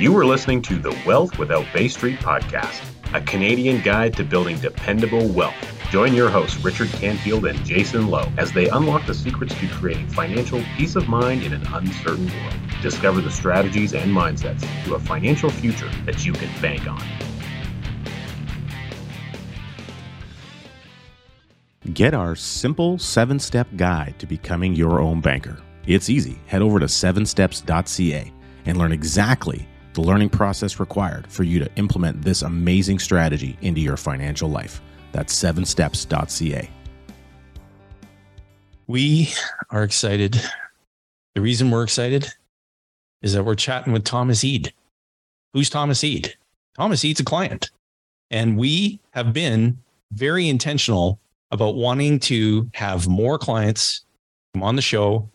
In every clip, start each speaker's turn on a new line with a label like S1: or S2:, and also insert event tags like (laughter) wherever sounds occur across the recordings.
S1: You are listening to the Wealth Without Bay Street podcast, a Canadian guide to building dependable wealth. Join your hosts, Richard Canfield and Jason Lowe, as they unlock the secrets to creating financial peace of mind in an uncertain world. Discover the strategies and mindsets to a financial future that you can bank on.
S2: Get our simple seven step guide to becoming your own banker. It's easy. Head over to sevensteps.ca and learn exactly the learning process required for you to implement this amazing strategy into your financial life. That's sevensteps.ca.
S3: We are excited. The reason we're excited is that we're chatting with Thomas Eade. Who's Thomas Eade? Thomas Eade's a client. And we have been very intentional about wanting to have more clients come on the show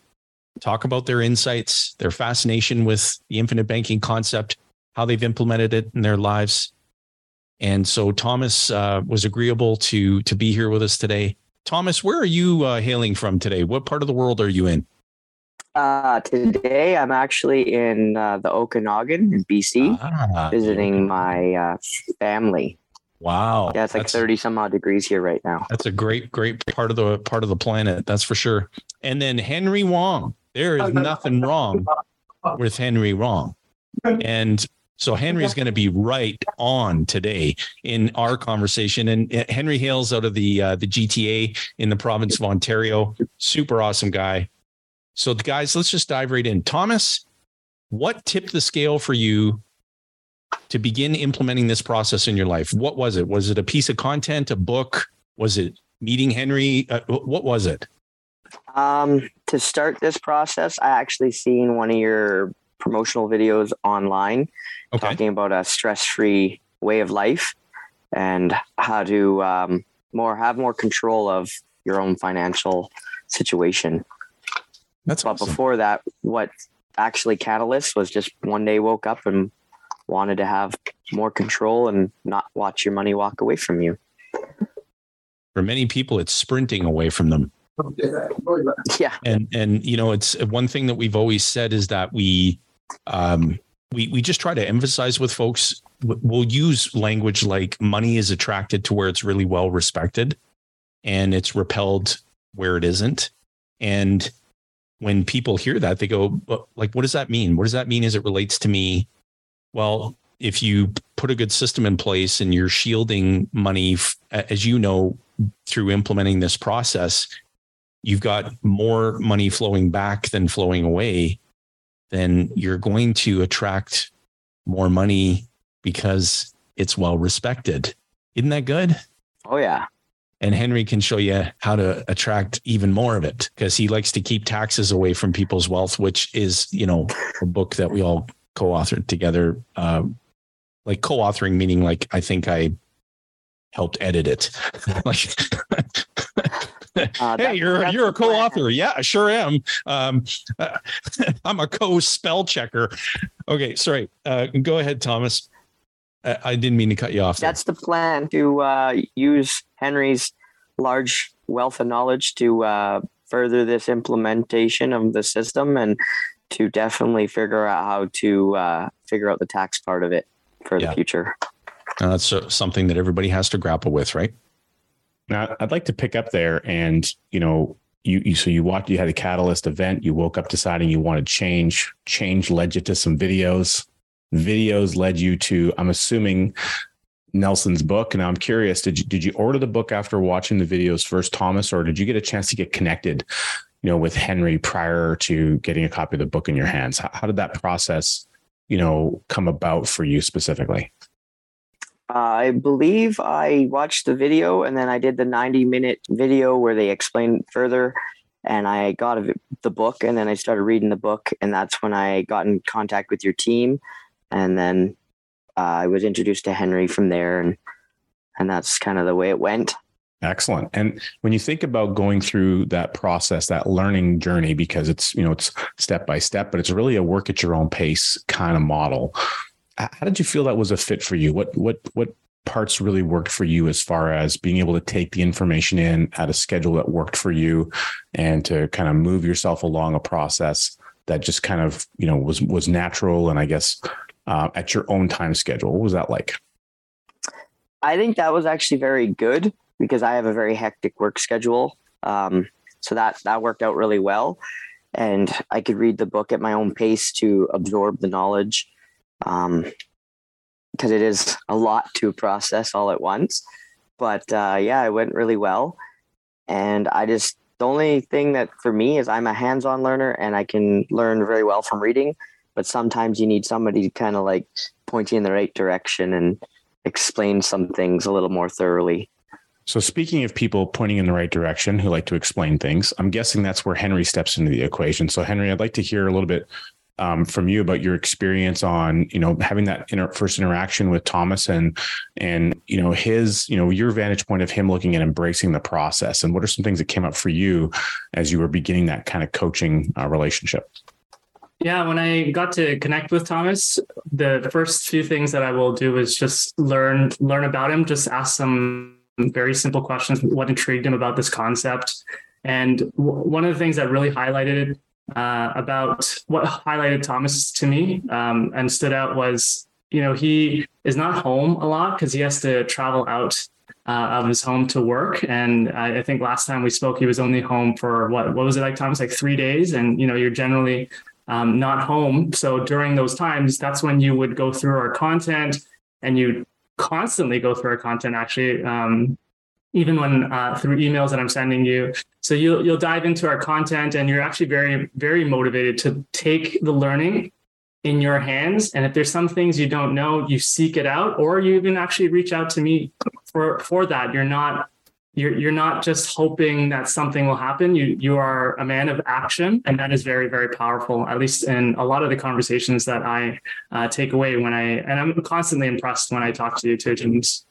S3: talk about their insights, their fascination with the infinite banking concept, how they've implemented it in their lives. And so Thomas uh, was agreeable to to be here with us today. Thomas, where are you uh, hailing from today? What part of the world are you in?
S4: Uh, today, I'm actually in uh, the Okanagan in BC, ah, visiting my uh, family.
S3: Wow.
S4: Yeah, it's like that's, 30 some odd degrees here right now.
S3: That's a great, great part of the part of the planet. That's for sure. And then Henry Wong. There is nothing wrong with Henry Wong. And so Henry's going to be right on today in our conversation. And uh, Henry hails out of the uh, the GTA in the province of Ontario. Super awesome guy. So guys, let's just dive right in. Thomas, what tipped the scale for you to begin implementing this process in your life? What was it? Was it a piece of content, a book? Was it meeting Henry? Uh, what was it?
S4: Um, to start this process, I actually seen one of your promotional videos online okay. talking about a stress-free way of life and how to um, more have more control of your own financial situation.
S3: That's
S4: but
S3: awesome.
S4: before that, what actually catalyst was just one day woke up and wanted to have more control and not watch your money walk away from you.
S3: For many people, it's sprinting away from them.
S4: Yeah.
S3: And and you know, it's one thing that we've always said is that we um we we just try to emphasize with folks we'll use language like money is attracted to where it's really well respected and it's repelled where it isn't. And when people hear that, they go, like, what does that mean? What does that mean as it relates to me? Well, if you put a good system in place and you're shielding money, as you know, through implementing this process, you've got more money flowing back than flowing away, then you're going to attract more money because it's well respected. Isn't that good?
S4: Oh, yeah.
S3: And Henry can show you how to attract even more of it because he likes to keep taxes away from people's wealth, which is, you know, a book that we all co-authored together. Uh, like co-authoring meaning like I think I helped edit it. (laughs) like, (laughs) uh, hey, you're you're a co-author. Yeah, I sure am. Um, (laughs) I'm a co-spell checker. Okay, sorry. Uh, go ahead, Thomas. I, I, didn't mean to cut you off.
S4: There. That's the plan to uh, use Henry's large wealth of knowledge to uh, further this implementation of the system and to definitely figure out how to uh, figure out the tax part of it for yeah. the future.
S3: That's uh, something that everybody has to grapple with, right?
S2: Now, I'd like to pick up there, and you know, you, you so you walked, you had a catalyst event, you woke up deciding you wanted change. Change led you to some videos. Videos led you to, I'm assuming, Nelson's book. And I'm curious, did you did you order the book after watching the videos first, Thomas, or did you get a chance to get connected you know, with Henry prior to getting a copy of the book in your hands? How, how did that process, you know, come about for you specifically?
S4: I believe I watched the video and then I did the 90 minute video where they explained further. And I got the book and then I started reading the book. And that's when I got in contact with your team. And then uh, I was introduced to Henry from there. And, and that's kind of the way it went.
S2: Excellent. And when you think about going through that process, that learning journey, because it's, you know, it's step by step, but it's really a work at your own pace kind of model. How did you feel that was a fit for you? What, what, what parts really worked for you as far as being able to take the information in at a schedule that worked for you and to kind of move yourself along a process that just kind of, you know, was, was natural and I guess uh, at your own time schedule. What was that like?
S4: I think that was actually very good because I have a very hectic work schedule. Um, so that that worked out really well, and I could read the book at my own pace to absorb the knowledge, um, because it is a lot to process all at once. But uh, yeah, it went really well, and I just the only thing that for me is I'm a hands-on learner and I can learn very well from reading, but sometimes you need somebody to kind of like point you in the right direction and explain some things a little more thoroughly.
S2: So, speaking of people pointing in the right direction who like to explain things, I'm guessing that's where Henry steps into the equation. So, Henry, I'd like to hear a little bit um, from you about your experience on, you know, having that inter- first interaction with Thomas and and you know his, you know, your vantage point of him looking at embracing the process, and what are some things that came up for you as you were beginning that kind of coaching uh, relationship?
S5: Yeah, when I got to connect with Thomas, the first few things that I will do is just learn learn about him, just ask some very simple questions. What intrigued him about this concept? And w- one of the things that really highlighted uh, about what highlighted Thomas to me um, and stood out was, you know, he is not home a lot because he has to travel out uh, of his home to work. And I, I, think last time we spoke, he was only home for what? What was it like, Thomas? Like three days. And you know, you're generally um, not home. So during those times, that's when you would go through our content and you constantly go through our content actually um, even when uh, through emails that i'm sending you so you'll, you'll dive into our content and you're actually very very motivated to take the learning in your hands and if there's some things you don't know you seek it out or you even actually reach out to me for for that you're not you're you're not just hoping that something will happen. You you are a man of action, and that is very very powerful. At least in a lot of the conversations that I uh, take away when I and I'm constantly impressed when I talk to you, teachings.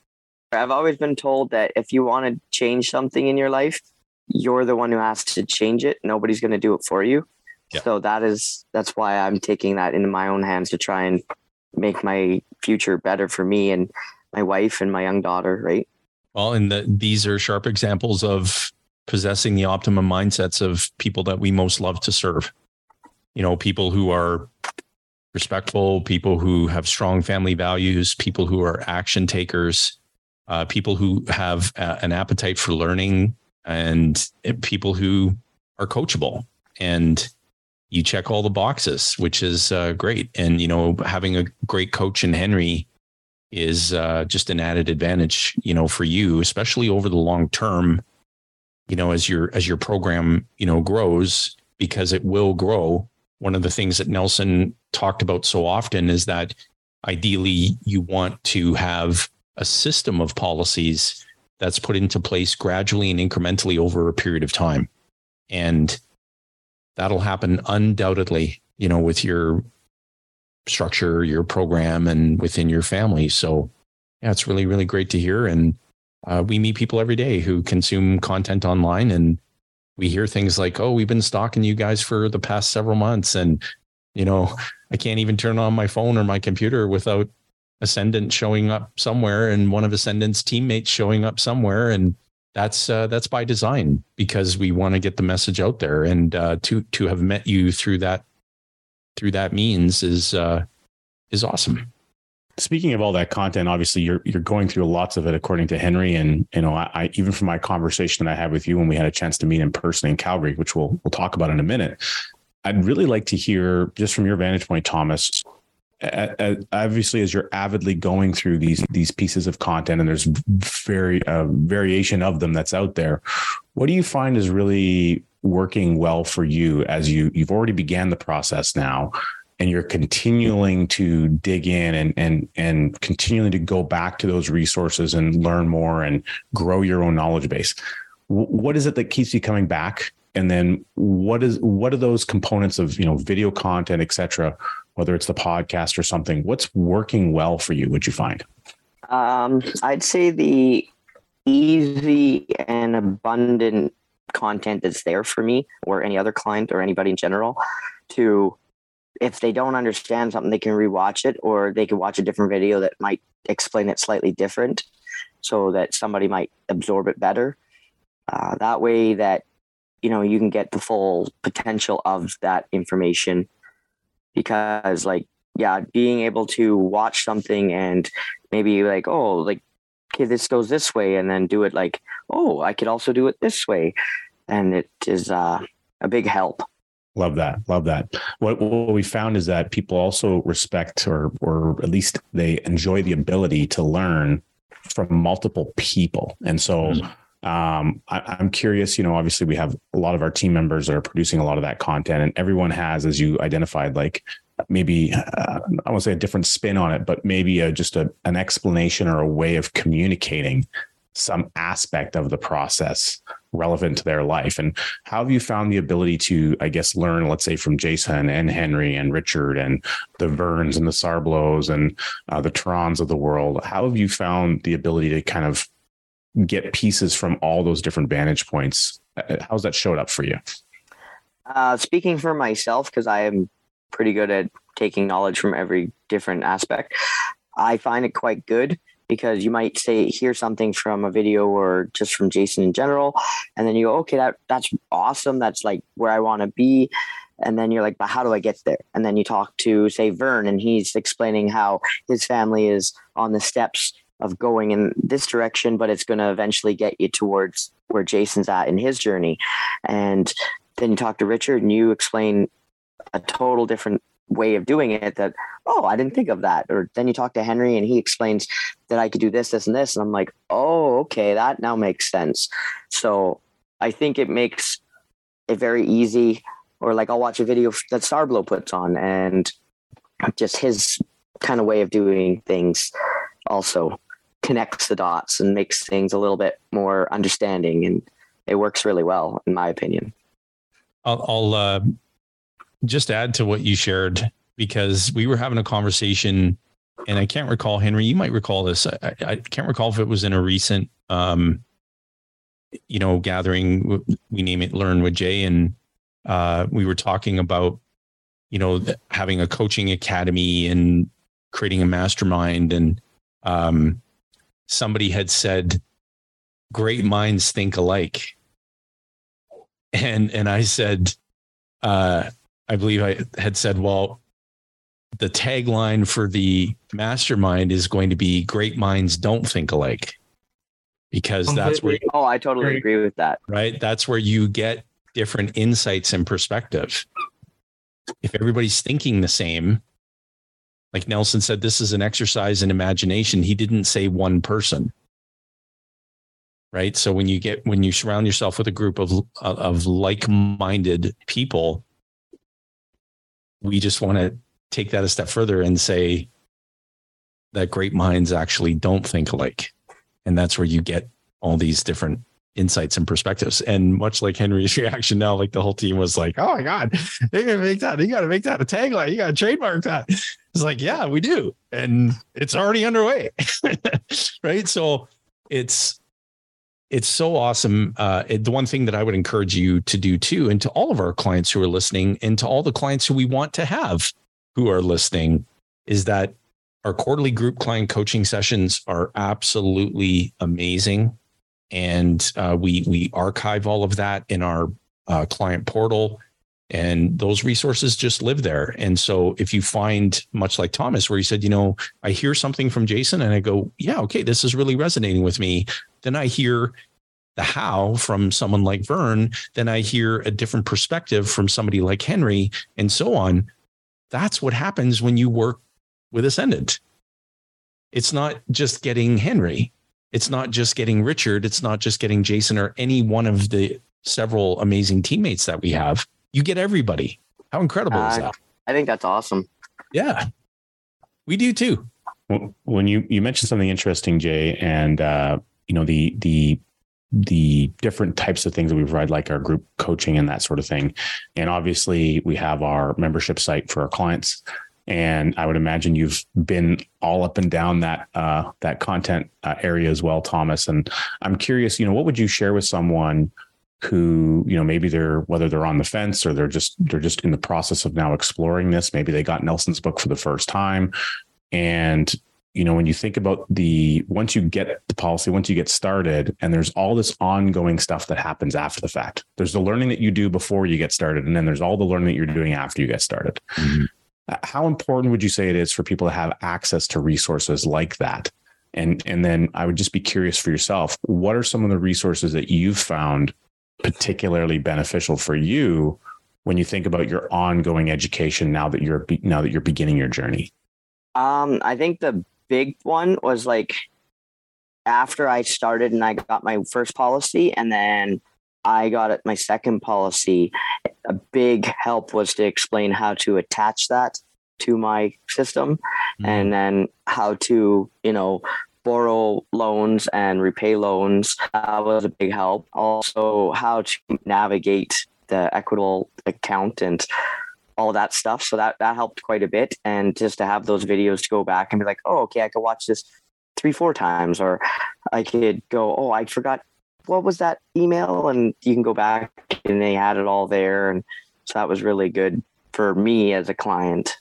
S4: I've always been told that if you want to change something in your life, you're the one who has to change it. Nobody's going to do it for you. Yeah. So that is that's why I'm taking that into my own hands to try and make my future better for me and my wife and my young daughter. Right.
S3: Well, and the, these are sharp examples of possessing the optimum mindsets of people that we most love to serve. You know, people who are respectful, people who have strong family values, people who are action takers, uh, people who have a, an appetite for learning, and people who are coachable. And you check all the boxes, which is uh, great. And, you know, having a great coach in Henry is uh, just an added advantage, you know, for you, especially over the long term. You know, as your as your program, you know, grows because it will grow. One of the things that Nelson talked about so often is that ideally you want to have a system of policies that's put into place gradually and incrementally over a period of time. And that'll happen undoubtedly, you know, with your structure your program and within your family. So, yeah, it's really, really great to hear. And uh, we meet people every day who consume content online and we hear things like, oh, we've been stalking you guys for the past several months. And, you know, I can't even turn on my phone or my computer without Ascendant showing up somewhere and one of Ascendant's teammates showing up somewhere. And that's uh, that's by design because we want to get the message out there and uh, to to have met you through that through that means is uh, is awesome.
S2: Speaking of all that content, obviously you're you're going through lots of it, according to Henry, and you know, I, I, even from my conversation that I had with you when we had a chance to meet in person in Calgary, which we'll we'll talk about in a minute. I'd really like to hear just from your vantage point, Thomas. Obviously, as you're avidly going through these these pieces of content, and there's very uh, variation of them that's out there. What do you find is really working well for you as you you've already began the process now and you're continuing to dig in and and and continuing to go back to those resources and learn more and grow your own knowledge base what is it that keeps you coming back and then what is what are those components of you know video content etc whether it's the podcast or something what's working well for you would you find?
S4: Um, i'd say the easy and abundant content that's there for me or any other client or anybody in general to if they don't understand something they can rewatch it or they can watch a different video that might explain it slightly different so that somebody might absorb it better. Uh, that way that you know you can get the full potential of that information because like yeah, being able to watch something and maybe like, oh, like, okay, this goes this way, and then do it like, oh, I could also do it this way. And it is uh, a big help.
S2: Love that. Love that. What, what we found is that people also respect or or at least they enjoy the ability to learn from multiple people. And so mm-hmm. Um, I, am curious, you know, obviously we have a lot of our team members that are producing a lot of that content and everyone has, as you identified, like maybe uh, I won't say a different spin on it, but maybe a, just a, an explanation or a way of communicating some aspect of the process relevant to their life. And how have you found the ability to, I guess, learn, let's say, from Jason and Henry and Richard and the Verns and the Sarblos and uh, the Trons of the world? How have you found the ability to kind of get pieces from all those different vantage points? Uh, how's that showed up for you?
S4: Uh, speaking for myself, because I am pretty good at taking knowledge from every different aspect, I find it quite good because you might say hear something from a video or just from Jason in general, and then you go, okay, that that's awesome. That's like where I want to be. And then you're like, but how do I get there? And then you talk to say Vern, and he's explaining how his family is on the steps of going in this direction, but it's going to eventually get you towards where Jason's at in his journey. And then you talk to Richard, and you explain a total different way of doing it that oh i didn't think of that. Or then you talk to henry and he explains that i could do this this and this. And i'm like oh okay that now makes sense. So i think it makes it very easy or like i'll watch a video that Sarblo puts on and just his kind of way of doing things also connects the dots and makes things a little bit more understanding and it works really well in my opinion
S3: i'll, I'll uh, just add to what you shared because we were having a conversation and I can't recall, Henry, you might recall this. I, I can't recall if it was in a recent, um, you know, gathering, we name it Learn with Jay. And uh, we were talking about, you know, having a coaching academy and creating a mastermind. And um, somebody had said, great minds think alike. And, and I said, uh, I believe I had said, well, the tagline for the mastermind is going to be great minds don't think alike. Because that's where you,
S4: oh i totally agree with that.
S3: Right? That's where you get different insights and perspective. If everybody's thinking the same like nelson said this is an exercise in imagination. He didn't say one person. Right? So when you get when you surround yourself with a group of of like-minded people we just want to take that a step further and say that great minds actually don't think alike. And that's where you get all these different insights and perspectives. And much like Henry's (laughs) reaction now, like the whole team was like, oh my God, they're going to make that. You got to make that a tagline. You got to trademark that. It's like, yeah, we do. And it's already underway. (laughs) right. So it's, it's so awesome. Uh, it, the one thing that I would encourage you to do too, and to all of our clients who are listening, and to all the clients who we want to have who are listening, is that our quarterly group client coaching sessions are absolutely amazing, and uh, we we archive all of that in our uh, client portal and those resources just live there. And so if you find much like Thomas, where he said, you know, I hear something from Jason and I go, yeah, okay, this is really resonating with me. Then I hear the how from someone like Vern, then I hear a different perspective from somebody like Henry, and so on. That's what happens when you work with Ascendant. It's not just getting Henry. It's not just getting Richard. It's not just getting Jason or any one of the several amazing teammates that we have you get everybody. How incredible uh, is that?
S4: I think that's awesome.
S3: Yeah, we do too.
S2: When you you mentioned something interesting, Jay, and uh, you know the the the different types of things that we provide, like our group coaching and that sort of thing. And obviously, we have our membership site for our clients. And I would imagine you've been all up and down that uh, that content uh, area as well, Thomas. And I'm curious, you know, what would you share with someone who you know maybe they're whether they're on the fence or they're just they're just in the process of now exploring this maybe they got nelson's book for the first time and you know when you think about the once you get the policy once you get started and there's all this ongoing stuff that happens after the fact there's the learning that you do before you get started and then there's all the learning that you're doing after you get started mm-hmm. How important would you say it is for people to have access to resources like that? And and then I would just be curious for yourself, what are some of the resources that you've found particularly beneficial for you when you think about your ongoing education now that you're now that you're beginning your journey?
S4: Um, I think the big one was like after I started and I got my first policy, and then I got it my second policy. A big help was to explain how to attach that to my system, mm-hmm. and then how to you know borrow loans and repay loans. That was a big help. Also, how to navigate the equitable account and all that stuff. So that that helped quite a bit. And just to have those videos to go back and be like, oh, okay, I could watch this three, four times, or I could go, oh, I forgot what was that email, and you can go back and they had it all there, and so that was really good for me as a client.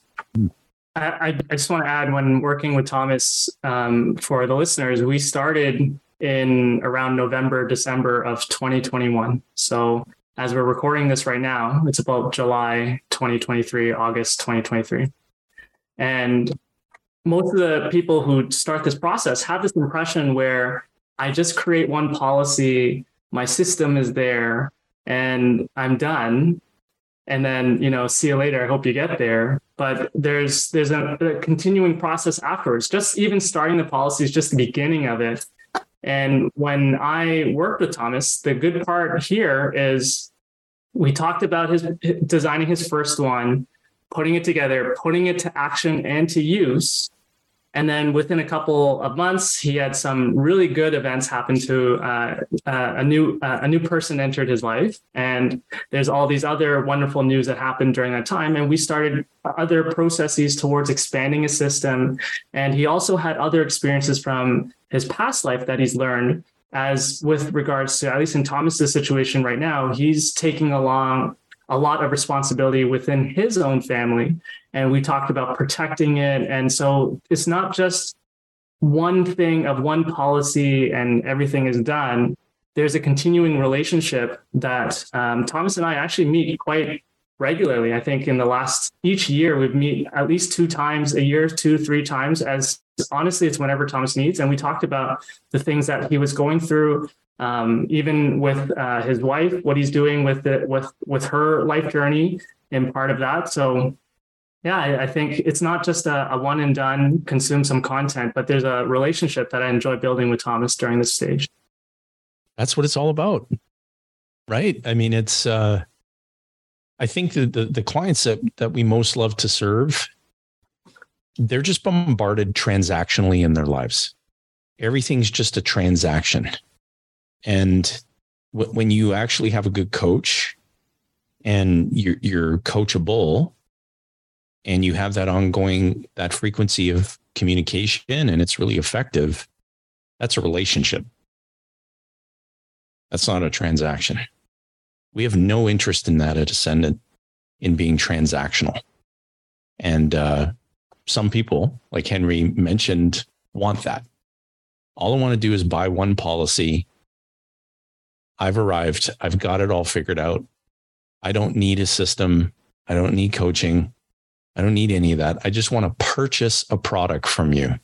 S5: I, I just want to add when working with Thomas um, for the listeners, we started in around November, December of 2021. So as we're recording this right now, it's about July 2023, August 2023. And most of the people who start this process have this impression where I just create one policy, my system is there, and I'm done. And then, you know, see you later. I hope you get there. But there's there's a, a continuing process afterwards. Just even starting the policy is just the beginning of it. And when I worked with Thomas, the good part here is we talked about his designing his first one, putting it together, putting it to action and to use. And then within a couple of months, he had some really good events happen to uh, uh, a new uh, a new person entered his life, and there's all these other wonderful news that happened during that time. And we started other processes towards expanding his system. And he also had other experiences from his past life that he's learned. As with regards to at least in Thomas's situation right now, he's taking along a lot of responsibility within his own family. And we talked about protecting it. And so it's not just one thing of one policy and everything is done. There's a continuing relationship that um, Thomas and I actually meet quite regularly. I think in the last each year we meet at least two times a year, two, three times as honestly it's whenever Thomas needs. And we talked about the things that he was going through, um, even with uh, his wife, what he's doing with it, with with her life journey, and part of that. So, yeah, I, I think it's not just a, a, one and done consume some content, but there's a relationship that I enjoy building with Thomas during this stage.
S3: That's what it's all about, right? I mean, it's. Uh, I think the, the clients that that we most love to serve, they're just bombarded transactionally in their lives. Everything's just a transaction and w- when you actually have a good coach and you're, you're coachable and you have that ongoing, that frequency of communication and it's really effective, that's a relationship. That's not a transaction. We have no interest in that at Ascendant in being transactional. And uh, some people, like Henry mentioned, want that. All I want to do is buy one policy I've arrived. I've got it all figured out. I don't need a system. I don't need coaching. I don't need any of that. I just want to purchase a product from you.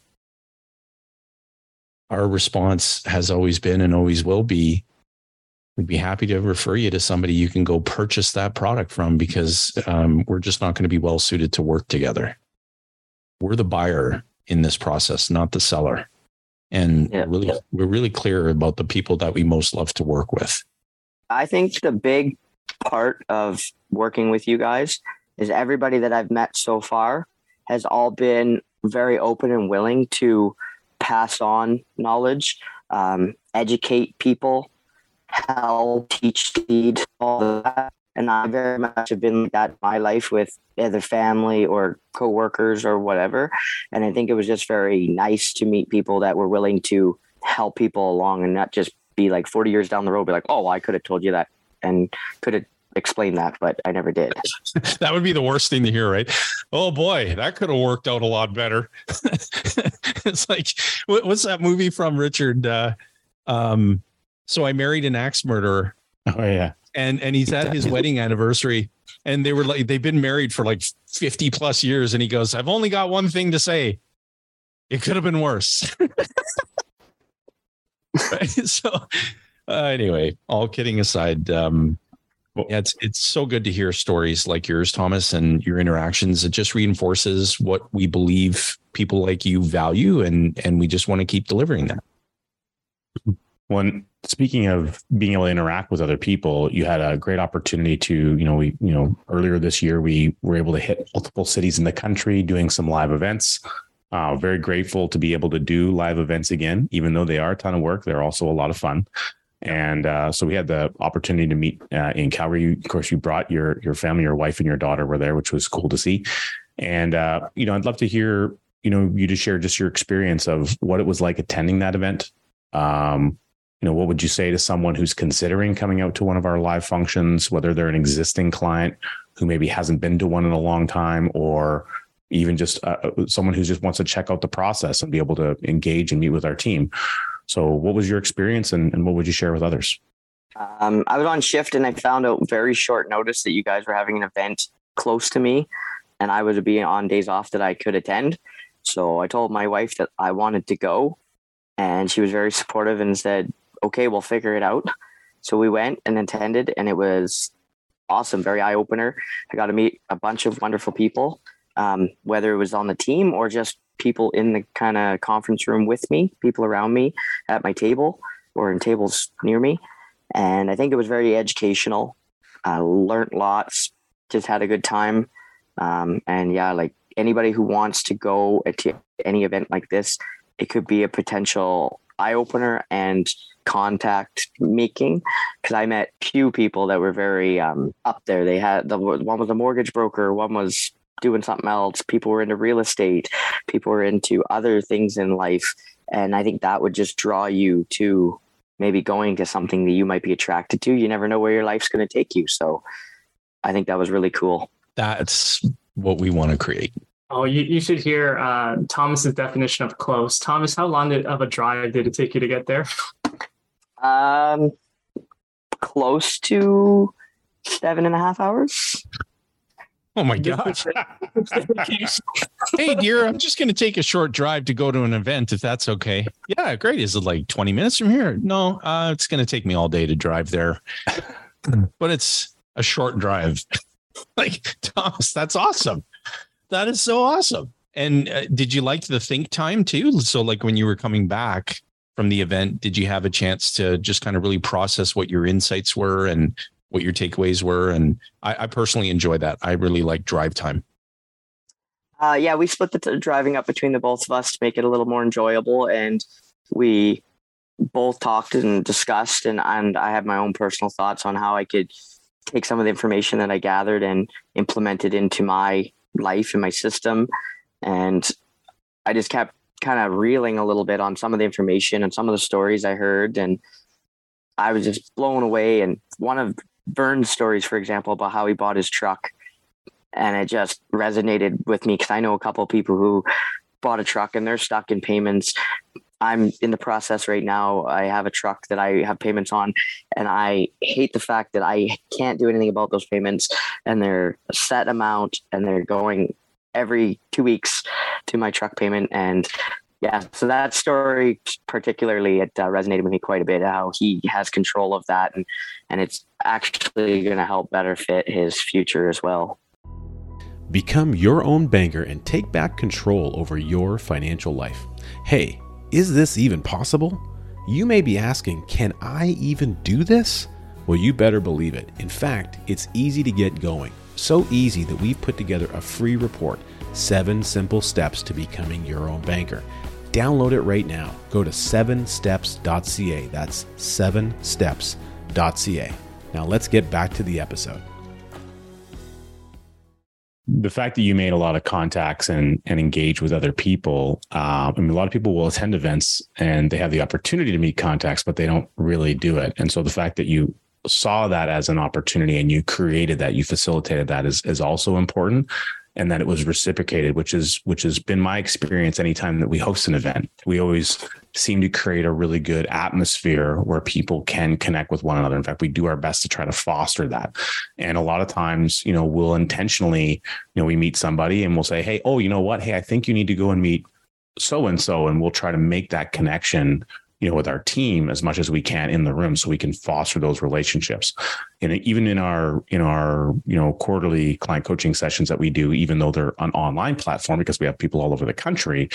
S3: Our response has always been and always will be we'd be happy to refer you to somebody you can go purchase that product from because um, we're just not going to be well suited to work together. We're the buyer in this process, not the seller and yeah. really we're really clear about the people that we most love to work with
S4: i think the big part of working with you guys is everybody that i've met so far has all been very open and willing to pass on knowledge um, educate people help teach lead all that and I very much have been like that in my life with either family or coworkers or whatever. And I think it was just very nice to meet people that were willing to help people along and not just be like 40 years down the road, be like, oh, I could have told you that and could have explained that, but I never did. (laughs)
S3: that would be the worst thing to hear, right? Oh boy, that could have worked out a lot better. (laughs) it's like, what's that movie from Richard? Uh, um, so I married an axe murderer.
S2: Oh yeah
S3: and and he's at his wedding anniversary, and they were like they've been married for like fifty plus years, and he goes, "I've only got one thing to say. It could have been worse." right? (laughs) So, uh, anyway, all kidding aside, um, yeah, it's it's so good to hear stories like yours, Thomas, and your interactions. It just reinforces what we believe people like you value, and and we just want to keep delivering that.
S2: When speaking of being able to interact with other people, you had a great opportunity to, you know, we, you know, earlier this year we were able to hit multiple cities in the country doing some live events. Uh, very grateful to be able to do live events again, even though they are a ton of work. They're also a lot of fun. And uh, so we had the opportunity to meet uh, in Calgary. Of course, you brought your your family, your wife, and your daughter were there, which was cool to see. And uh, you know, I'd love to hear you know you to share just your experience of what it was like attending that event. Um, you know, what would you say to someone who's considering coming out to one of our live functions, whether they're an existing client who maybe hasn't been to one in a long time, or even just uh, someone who just wants to check out the process and be able to engage and meet with our team? So, what was your experience, and, and what would you share with others?
S4: Um, I was on shift, and I found out very short notice that you guys were having an event close to me, and I was being on days off that I could attend. So I told my wife that I wanted to go, and she was very supportive and said, "Okay, we'll figure it out." So we went and attended, and it was awesome, very eye opener. I got to meet a bunch of wonderful people, um, whether it was on the team or just people in the kind of conference room with me, people around me at my table or in tables near me. And I think it was very educational. I learned lots, just had a good time. Um, and yeah, like anybody who wants to go to any event like this, it could be a potential eye opener and contact making because I met few people that were very um, up there. They had the one was a mortgage broker, one was doing something else. People were into real estate. People were into other things in life. And I think that would just draw you to maybe going to something that you might be attracted to. You never know where your life's going to take you. So I think that was really cool.
S3: That's what we want to create.
S5: Oh, you, you should hear uh, Thomas's definition of close. Thomas, how long did, of a drive did it take you to get there? (laughs)
S4: Um, close to seven and a half hours.
S3: Oh my (laughs) gosh. hey, dear, I'm just going to take a short drive to go to an event if that's okay. Yeah, great. Is it like 20 minutes from here? No, uh, it's going to take me all day to drive there. (laughs) but it's a short drive. (laughs) like, Thomas, that's awesome. That is so awesome. And uh, did you like the think time too? So, like when you were coming back from the event, did you have a chance to just kind of really process what your insights were and what your takeaways were. And I, I personally enjoy that. I really like drive time.
S4: Uh, yeah, we split the t- driving up between the both of us to make it a little more enjoyable, and we both talked and discussed, and and I have my own personal thoughts on how I could take some of the information that I gathered and implement it into my life and my system, and I just kept kind of reeling a little bit on some of the information and some of the stories I heard, and I was just blown away. And one of Vern's stories, for example, about how he bought his truck. And it just resonated with me because I know a couple people who bought a truck and they're stuck in payments. I'm in the process right now. I have a truck that I have payments on, and I hate the fact that I can't do anything about those payments. And they're a set amount, and they're going every two weeks to my truck payment. And yeah, so that story particularly it uh, resonated with me quite a bit. How he has control of that, and and it's actually going to help better fit his future as well.
S6: Become your own banker and take back control over your financial life. Hey, is this even possible? You may be asking, can I even do this? Well, you better believe it. In fact, it's easy to get going. So easy that we've put together a free report Seven Simple Steps to Becoming Your Own Banker. Download it right now. Go to 7steps.ca. That's 7steps.ca. Now let's get back to the episode.
S2: The fact that you made a lot of contacts and and engage with other people. Um, I mean, a lot of people will attend events and they have the opportunity to meet contacts, but they don't really do it. And so the fact that you saw that as an opportunity and you created that, you facilitated that is is also important and that it was reciprocated, which is which has been my experience anytime that we host an event. We always seem to create a really good atmosphere where people can connect with one another. In fact, we do our best to try to foster that. And a lot of times, you know, we'll intentionally, you know, we meet somebody and we'll say, Hey, oh, you know what? Hey, I think you need to go and meet so and so. And we'll try to make that connection you know with our team as much as we can in the room so we can foster those relationships. And even in our in our you know quarterly client coaching sessions that we do even though they're an online platform because we have people all over the country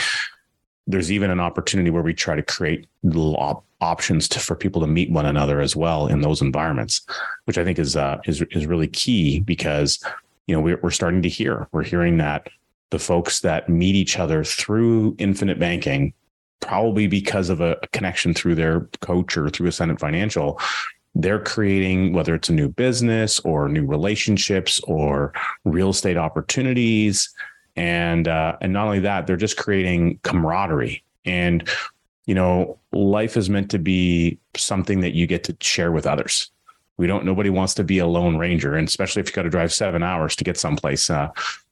S2: there's even an opportunity where we try to create little op- options to, for people to meet one another as well in those environments, which I think is uh, is is really key because you know we're, we're starting to hear we're hearing that the folks that meet each other through infinite banking probably because of a, connection through their coach or through Ascendant Financial they're creating whether it's a new business or new relationships or real estate opportunities and uh, and not only that, they're just creating camaraderie. And you know, life is meant to be something that you get to share with others. We don't. Nobody wants to be a lone ranger, and especially if you got to drive seven hours to get someplace. Uh,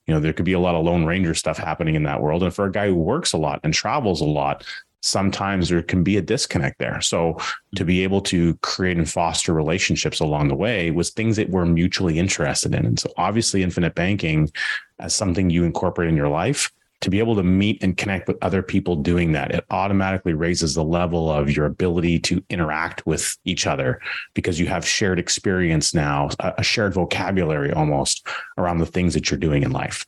S2: you know, there could be a lot of lone ranger stuff happening in that world. And for a guy who works a lot and travels a lot, sometimes there can be a disconnect there. So mm-hmm. to be able to create and foster relationships along the way was things that we're mutually interested in. And so obviously infinite banking as something you incorporate in your life to be able to meet and connect with other people doing that, it automatically raises the level of your ability to interact with each other because you have shared experience now, a shared vocabulary almost around the things that you're doing in life.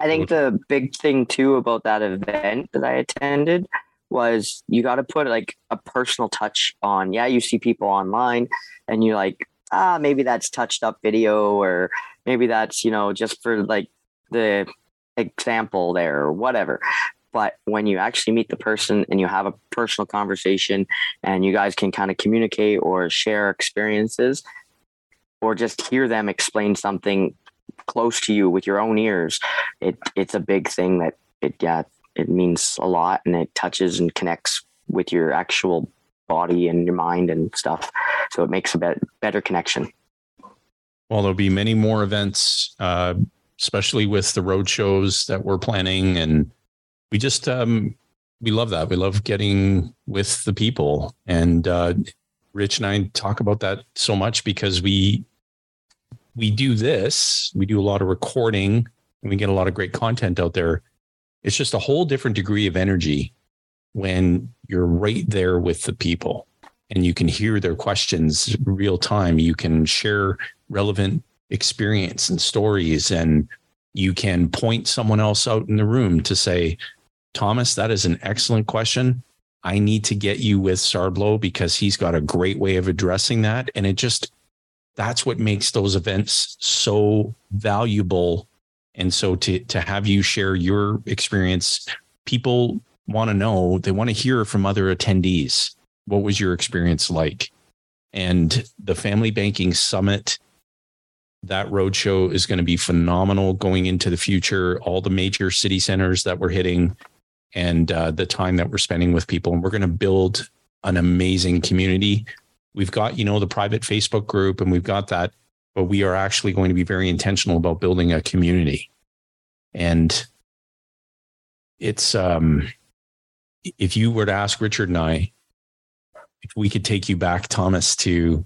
S4: I think the big thing too about that event that I attended was you got to put like a personal touch on. Yeah, you see people online and you're like, ah, maybe that's touched up video or maybe that's, you know, just for like the example there or whatever. But when you actually meet the person and you have a personal conversation and you guys can kind of communicate or share experiences or just hear them explain something close to you with your own ears, it it's a big thing that it yeah it means a lot and it touches and connects with your actual body and your mind and stuff. So it makes a bet, better connection.
S3: Well, there'll be many more events, uh, especially with the road shows that we're planning, and we just um, we love that. We love getting with the people, and uh, Rich and I talk about that so much because we we do this, we do a lot of recording and we get a lot of great content out there. It's just a whole different degree of energy when you're right there with the people and you can hear their questions real time. You can share relevant experience and stories and you can point someone else out in the room to say, Thomas, that is an excellent question. I need to get you with Sarblo because he's got a great way of addressing that. And it just that's what makes those events so valuable. And so to to have you share your experience, people want to know, they want to hear from other attendees. What was your experience like? And the Family Banking Summit, that roadshow is going to be phenomenal going into the future. All the major city centers that we're hitting and uh, the time that we're spending with people. And we're going to build an amazing community we've got you know the private facebook group and we've got that but we are actually going to be very intentional about building a community and it's um if you were to ask richard and i if we could take you back thomas to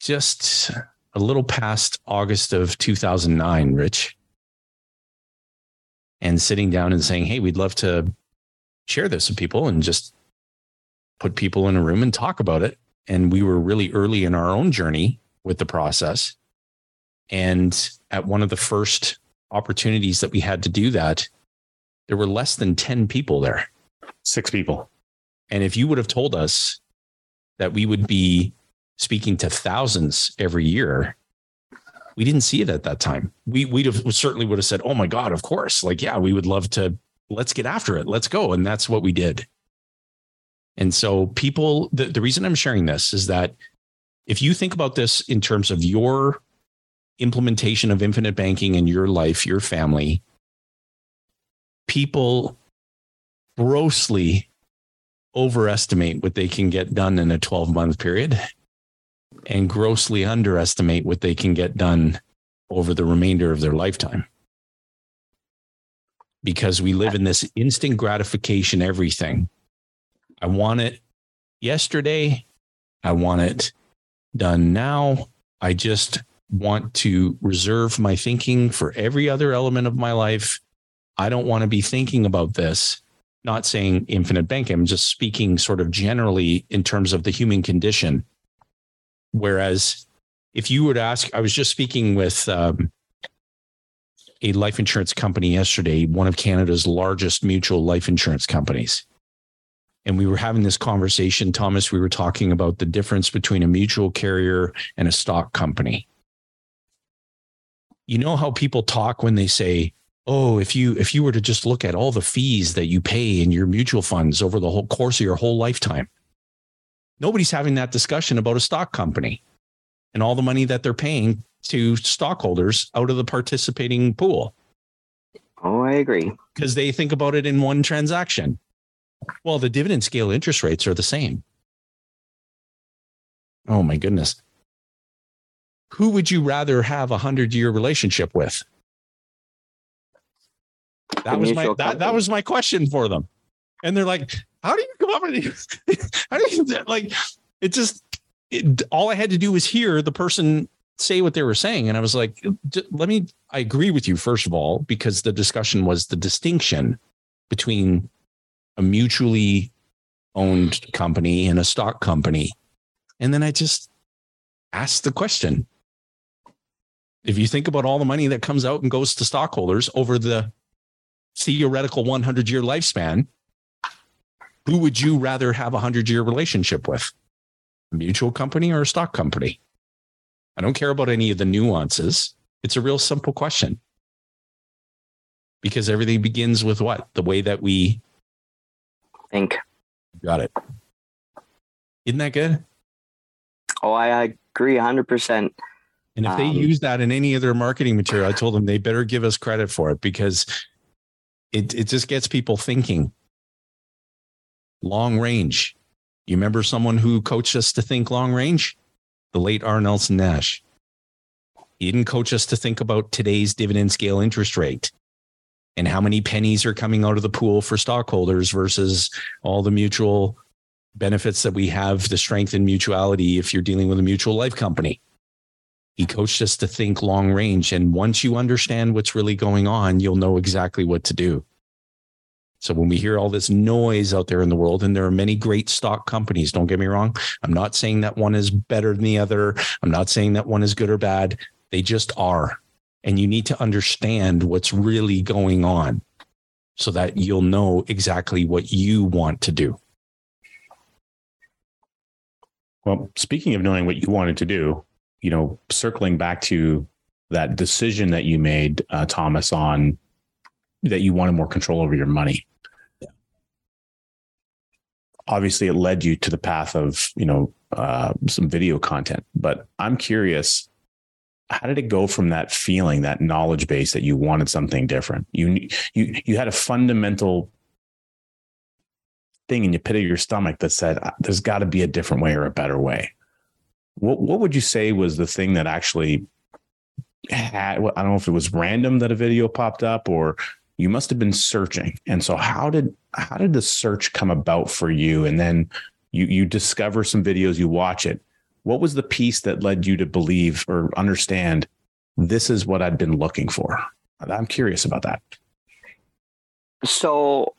S3: just a little past august of 2009 rich and sitting down and saying hey we'd love to share this with people and just put people in a room and talk about it and we were really early in our own journey with the process. And at one of the first opportunities that we had to do that, there were less than 10 people there.
S2: Six people.
S3: And if you would have told us that we would be speaking to thousands every year, we didn't see it at that time. We we'd have we certainly would have said, "Oh my god, of course. Like yeah, we would love to let's get after it. Let's go." And that's what we did. And so, people, the, the reason I'm sharing this is that if you think about this in terms of your implementation of infinite banking in your life, your family, people grossly overestimate what they can get done in a 12 month period and grossly underestimate what they can get done over the remainder of their lifetime. because we live in this instant gratification everything. I want it yesterday. I want it done now. I just want to reserve my thinking for every other element of my life. I don't want to be thinking about this. Not saying infinite banking, I'm just speaking sort of generally in terms of the human condition. Whereas if you were to ask, I was just speaking with um, a life insurance company yesterday, one of Canada's largest mutual life insurance companies. And we were having this conversation, Thomas. We were talking about the difference between a mutual carrier and a stock company. You know how people talk when they say, "Oh, if you if you were to just look at all the fees that you pay in your mutual funds over the whole course of your whole lifetime." Nobody's having that discussion about a stock company and all the money that they're paying to stockholders out of the participating pool.
S4: Oh, I agree.
S3: Because they think about it in one transaction. Well, the dividend scale interest rates are the same. Oh my goodness. Who would you rather have a hundred year relationship with? That was my that, that was my question for them. And they're like, how do you come up with these? (laughs) how do you like it just it, all I had to do was hear the person say what they were saying. And I was like, let me, I agree with you, first of all, because the discussion was the distinction between a mutually owned company and a stock company. And then I just asked the question if you think about all the money that comes out and goes to stockholders over the theoretical 100 year lifespan, who would you rather have a 100 year relationship with? A mutual company or a stock company? I don't care about any of the nuances. It's a real simple question. Because everything begins with what? The way that we
S4: think.
S3: Got it. Isn't that good?
S4: Oh, I agree 100%.
S3: And if they um, use that in any of their marketing material, I told them they better give us credit for it because it, it just gets people thinking. Long range. You remember someone who coached us to think long range? the late R. Nelson Nash. He didn't coach us to think about today's dividend scale interest rate and how many pennies are coming out of the pool for stockholders versus all the mutual benefits that we have, the strength in mutuality if you're dealing with a mutual life company. He coached us to think long range. And once you understand what's really going on, you'll know exactly what to do. So when we hear all this noise out there in the world, and there are many great stock companies, don't get me wrong. I'm not saying that one is better than the other. I'm not saying that one is good or bad. They just are. And you need to understand what's really going on so that you'll know exactly what you want to do.
S2: Well, speaking of knowing what you wanted to do, you know, circling back to that decision that you made, uh, Thomas, on that you wanted more control over your money obviously it led you to the path of you know uh, some video content but i'm curious how did it go from that feeling that knowledge base that you wanted something different you you you had a fundamental thing in your pit of your stomach that said uh, there's got to be a different way or a better way what what would you say was the thing that actually had i don't know if it was random that a video popped up or you must have been searching. And so how did how did the search come about for you? And then you you discover some videos, you watch it. What was the piece that led you to believe or understand this is what I'd been looking for? I'm curious about that.
S4: So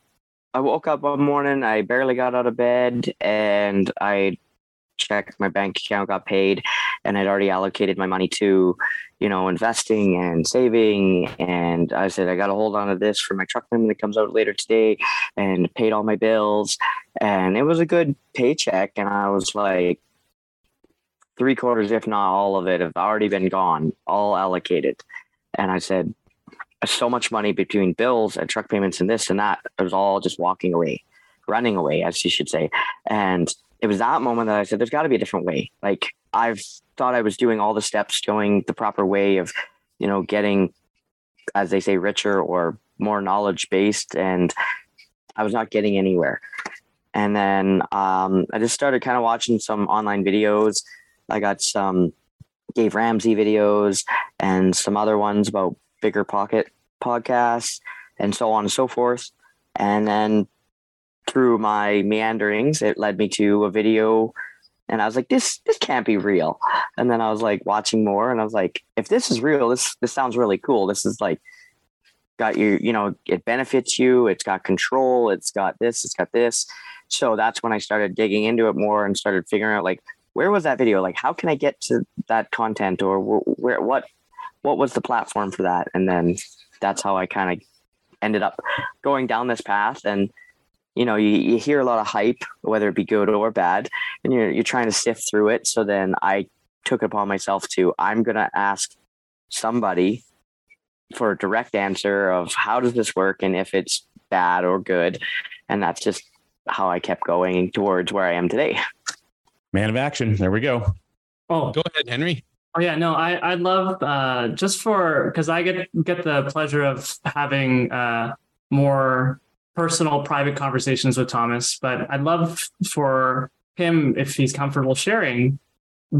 S4: I woke up one morning, I barely got out of bed, and I checked my bank account, got paid, and I'd already allocated my money to, you know, investing and saving. And I said, I got to hold on to this for my truck payment that comes out later today and paid all my bills. And it was a good paycheck. And I was like, three quarters, if not all of it, have already been gone, all allocated. And I said, so much money between bills and truck payments and this and that. It was all just walking away, running away, as you should say. And it was that moment that I said, there's got to be a different way. Like I've thought I was doing all the steps, going the proper way of, you know, getting, as they say, richer or more knowledge based. And I was not getting anywhere. And then um, I just started kind of watching some online videos. I got some Dave Ramsey videos and some other ones about bigger pocket podcasts. and so on and so forth. And then through my meanderings, it led me to a video and I was like, this this can't be real. And then I was like watching more and I was like, if this is real, this this sounds really cool. This is like got you, you know, it benefits you, it's got control, it's got this, it's got this. So that's when I started digging into it more and started figuring out like where was that video? Like how can I get to that content or where what what was the platform for that? And then that's how I kind of ended up going down this path and you know you, you hear a lot of hype whether it be good or bad and you're, you're trying to sift through it. So then i took it upon myself to i'm going to ask somebody for a direct answer of how does this work and if it's bad or good. And that's just how i kept going towards where i am today.
S2: Man of action. There we go.
S3: Oh go ahead henry.
S5: Oh yeah, no, I I love uh, just for because I get get the pleasure of having uh, more personal, private conversations with Thomas. But I'd love for him if he's comfortable sharing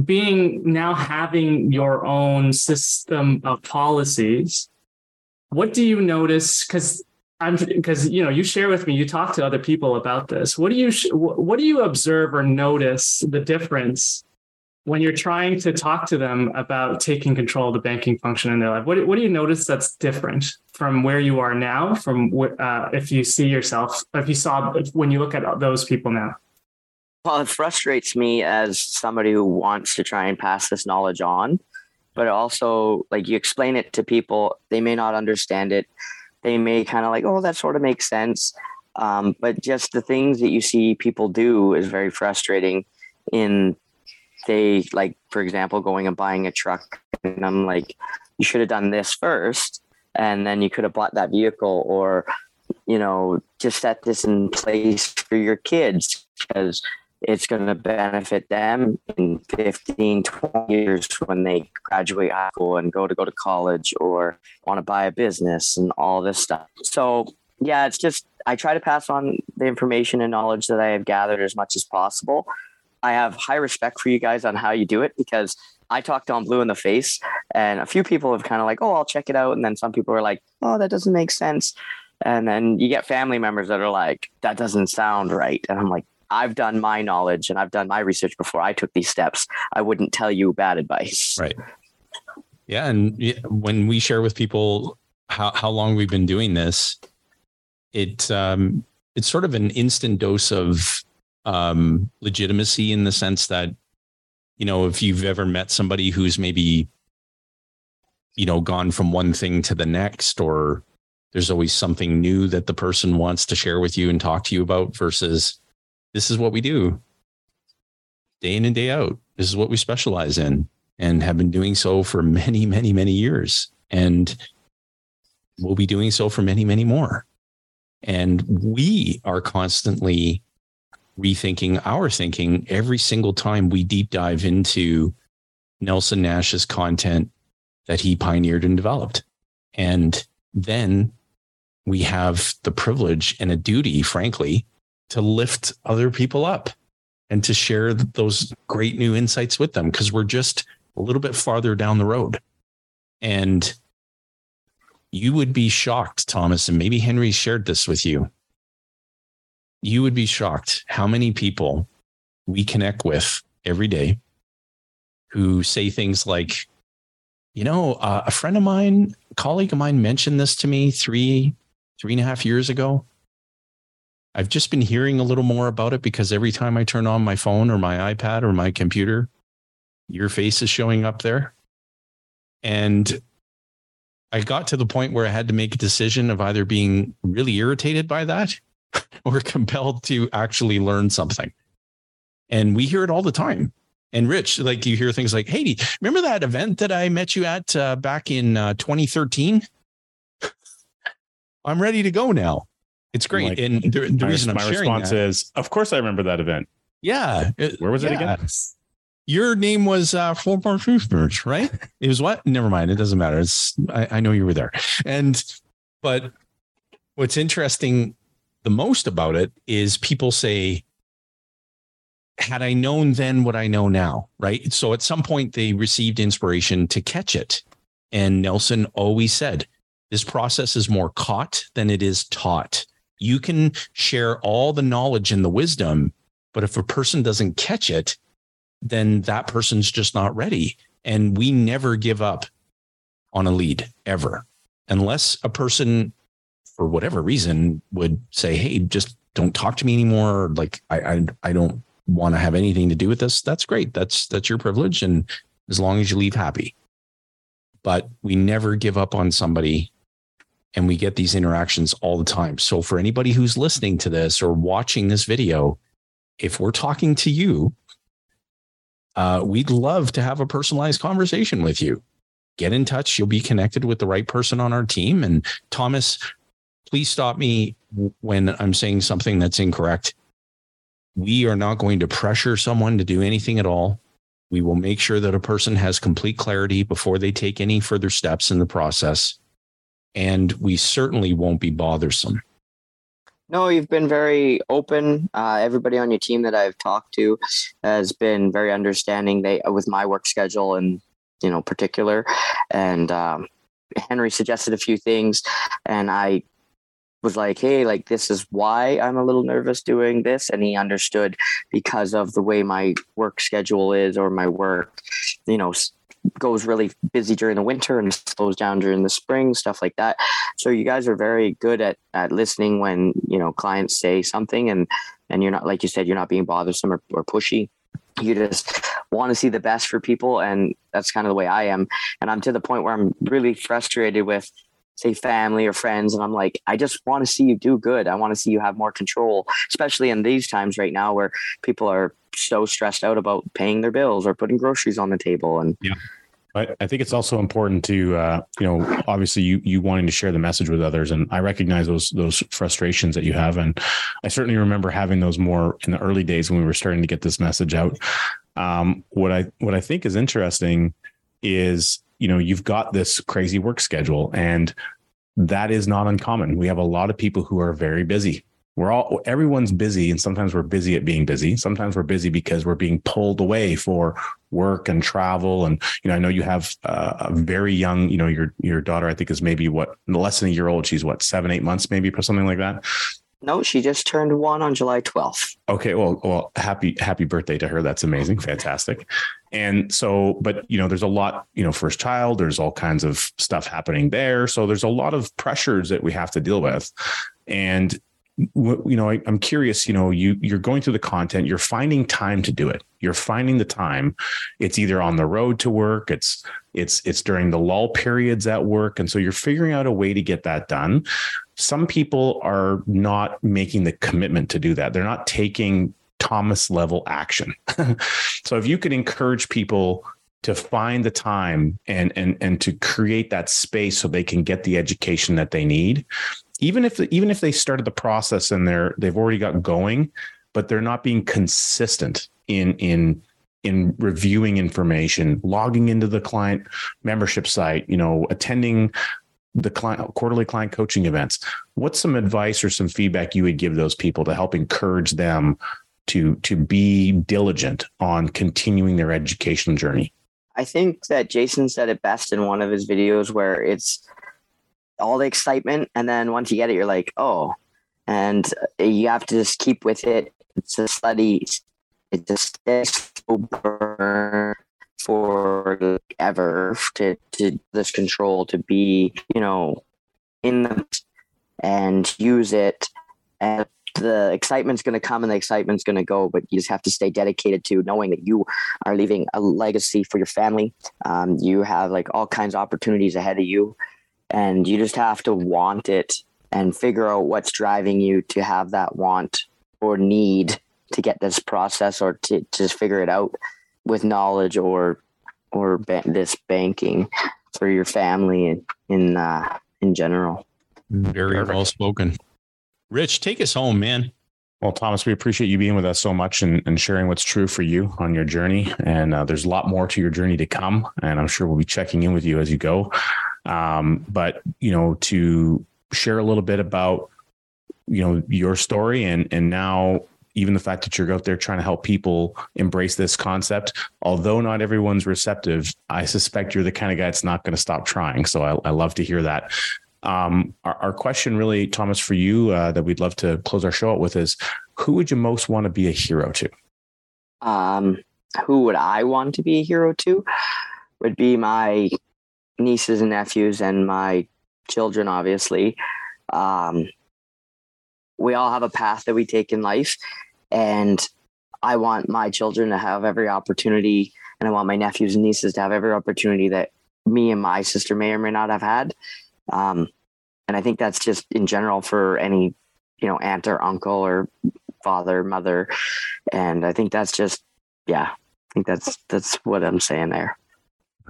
S5: being now having your own system of policies. What do you notice? Because I'm because you know you share with me, you talk to other people about this. What do you what do you observe or notice the difference? When you're trying to talk to them about taking control of the banking function in their life, what, what do you notice that's different from where you are now, from uh, if you see yourself, if you saw, when you look at those people now?
S4: Well, it frustrates me as somebody who wants to try and pass this knowledge on, but also, like, you explain it to people, they may not understand it. They may kind of like, oh, that sort of makes sense. Um, but just the things that you see people do is very frustrating in they like for example going and buying a truck and i'm like you should have done this first and then you could have bought that vehicle or you know just set this in place for your kids because it's going to benefit them in 15 20 years when they graduate high school and go to go to college or want to buy a business and all this stuff. So yeah it's just i try to pass on the information and knowledge that i have gathered as much as possible I have high respect for you guys on how you do it because I talked on Blue in the Face, and a few people have kind of like, oh, I'll check it out. And then some people are like, oh, that doesn't make sense. And then you get family members that are like, that doesn't sound right. And I'm like, I've done my knowledge and I've done my research before I took these steps. I wouldn't tell you bad advice.
S3: Right. Yeah. And when we share with people how, how long we've been doing this, it, um, it's sort of an instant dose of um, legitimacy in the sense that, you know, if you've ever met somebody who's maybe, you know, gone from one thing to the next, or there's always something new that the person wants to share with you and talk to you about versus this is what we do day in and day out. This is what we specialize in and have been doing so for many, many, many years. And we'll be doing so for many, many more. And we are constantly rethinking our thinking every single time we deep dive into Nelson Nash's content that he pioneered and developed. And then we have the privilege and a duty, frankly, to lift other people up and to share those great new insights with them because we're just a little bit farther down the road. And you would be shocked, Thomas, and maybe Henry shared this with you you would be shocked how many people we connect with every day who say things like, you know, uh, a friend of mine, a colleague of mine mentioned this to me three, three and a half years ago. I've just been hearing a little more about it because every time I turn on my phone or my iPad or my computer, your face is showing up there. And I got to the point where I had to make a decision of either being really irritated by that (laughs) we're compelled to actually learn something. And we hear it all the time. And Rich, like you hear things like, "Hey, remember that event that I met you at uh, back in uh, 2013? (laughs) I'm ready to go now. It's great." Like, and the, the
S2: my,
S3: reason I'm
S2: my
S3: sharing
S2: response
S3: that,
S2: is, "Of course, I remember that event.
S3: Yeah,
S2: where was
S3: yeah.
S2: it again?"
S3: Your name was uh, Four Bar Merch, right? it was what? Never mind. It doesn't matter. It's I, I know you were there. And but what's interesting the most about it is people say, had I known then what I know now, right? So at some point they received inspiration to catch it. And Nelson always said, This process is more caught than it is taught. You can share all the knowledge and the wisdom, but if a person doesn't catch it, then that person's just not ready. And we never give up on a lead ever, unless a person, for whatever reason, would say, Hey, just don't talk to me anymore. Like, I, I, I don't want to have anything to do with this. That's great. That's, that's your privilege. And as long as you leave happy, but we never give up on somebody and we get these interactions all the time. So for anybody who's listening to this or watching this video, if we're talking to you, uh, we'd love to have a personalized conversation with you. Get in touch. You'll be connected with the right person on our team. And Thomas, please stop me when I'm saying something that's incorrect. We are not going to pressure someone to do anything at all. We will make sure that a person has complete clarity before they take any further steps in the process. And we certainly won't be bothersome.
S4: No, you've been very open. Uh, everybody on your team that I've talked to has been very understanding. They with my work schedule and you know particular, and um, Henry suggested a few things, and I was like, hey, like this is why I'm a little nervous doing this. And he understood because of the way my work schedule is or my work, you know, goes really busy during the winter and slows down during the spring, stuff like that. So you guys are very good at, at listening when, you know, clients say something and, and you're not, like you said, you're not being bothersome or, or pushy. You just want to see the best for people. And that's kind of the way I am. And I'm to the point where I'm really frustrated with, say family or friends and i'm like i just want to see you do good i want to see you have more control especially in these times right now where people are so stressed out about paying their bills or putting groceries on the table and
S2: yeah I, I think it's also important to, uh, you know, obviously you you wanting to share the message with others, and I recognize those those frustrations that you have, and I certainly remember having those more in the early days when we were starting to get this message out. Um, what I what I think is interesting is you know you've got this crazy work schedule and that is not uncommon. We have a lot of people who are very busy. We're all everyone's busy and sometimes we're busy at being busy. Sometimes we're busy because we're being pulled away for work and travel. And you know i know you have uh, a very young you know your your daughter i think is maybe what less than a year old. She's what seven eight months maybe or something like that?
S4: No, she just turned one on July 12th.
S2: Okay, well, well, happy happy birthday to her. That's amazing, fantastic. And so, but you know, there's a lot, you know, first child. There's all kinds of stuff happening there. So there's a lot of pressures that we have to deal with, and you know I, am curious you know you you're going through the content you're finding time to do it. You're finding the time. It's either on the road to work it's it's it's during the lull periods at work. And so you're figuring out a way to get that done. Some people are not making the commitment to do that. They're not taking thomas level action (laughs) so if you could encourage people to find the time and and and to create that space so they can get the education that they need even if even if they started the process and they're they've already got going, but they're not being consistent in in in reviewing information, logging into the client membership site, you know, attending the client quarterly client coaching events. What's some advice or some feedback you would give those people to help encourage them to to be diligent on continuing their education journey?
S4: I think that Jason said it best in one of his videos where it's all the excitement, and then once you get it, you're like, oh, and you have to just keep with it. It's a study. It just for ever to to this control to be you know in the and use it and the excitement's going to come and the excitement's going to go but you just have to stay dedicated to knowing that you are leaving a legacy for your family um, you have like all kinds of opportunities ahead of you and you just have to want it and figure out what's driving you to have that want or need to get this process or to, to just figure it out with knowledge or or ba- this banking for your family in in, uh, in general.
S3: Very Perfect. well spoken. Rich, take us home, man.
S2: Well, Thomas, we appreciate you being with us so much and, and sharing what's true for you on your journey. And uh, there's a lot more to your journey to come. And I'm sure we'll be checking in with you as you go. Um, but you know, to share a little bit about you know your story and and now even the fact that you're out there trying to help people embrace this concept, although not everyone's receptive, I suspect you're the kind of guy that's not going to stop trying. So I, I love to hear that. Um, our, our, question, really, Thomas, for you uh, that we'd love to close our show out with is who would you most want to be a hero to?
S4: Um, who would I want to be a hero to? Would be my nieces and nephews and my children, obviously. Um, we all have a path that we take in life, and I want my children to have every opportunity, and I want my nephews and nieces to have every opportunity that me and my sister may or may not have had. Um, and I think that's just in general for any, you know, aunt or uncle or father, mother. And I think that's just, yeah, I think that's that's what I'm saying there.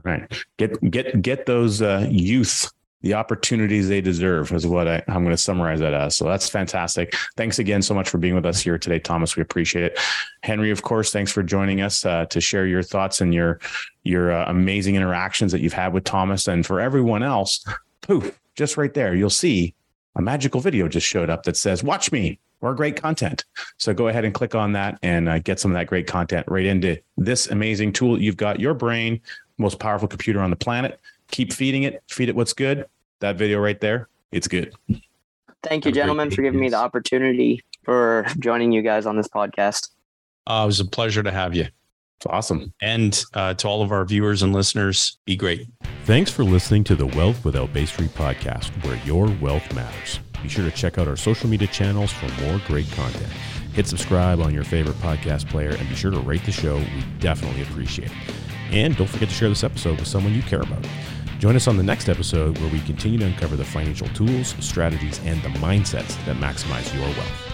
S2: Right. Get get get those uh, youth the opportunities they deserve is what I, am going to summarize that as. So that's fantastic. Thanks again so much for being with us here today, Thomas. We appreciate it. Henry, of course, thanks for joining us uh, to share your thoughts and your your uh, amazing interactions that you've had with Thomas. And for everyone else, poof, just right there, you'll see a magical video just showed up that says, "Watch me." Or great content. So go ahead and click on that and uh, get some of that great content right into this amazing tool. You've got your brain, most powerful computer on the planet keep feeding it, feed it what's good. That video right there, it's good.
S4: Thank you, gentlemen, for giving me the opportunity for joining you guys on this podcast.
S3: Uh, it was a pleasure to have you.
S2: It's awesome.
S3: And uh, to all of our viewers and listeners, be great.
S6: Thanks for listening to the Wealth Without Bay Street podcast, where your wealth matters. Be sure to check out our social media channels for more great content. Hit subscribe on your favorite podcast player and be sure to rate the show. We definitely appreciate it. And don't forget to share this episode with someone you care about. Join us on the next episode where we continue to uncover the financial tools, strategies, and the mindsets that maximize your wealth.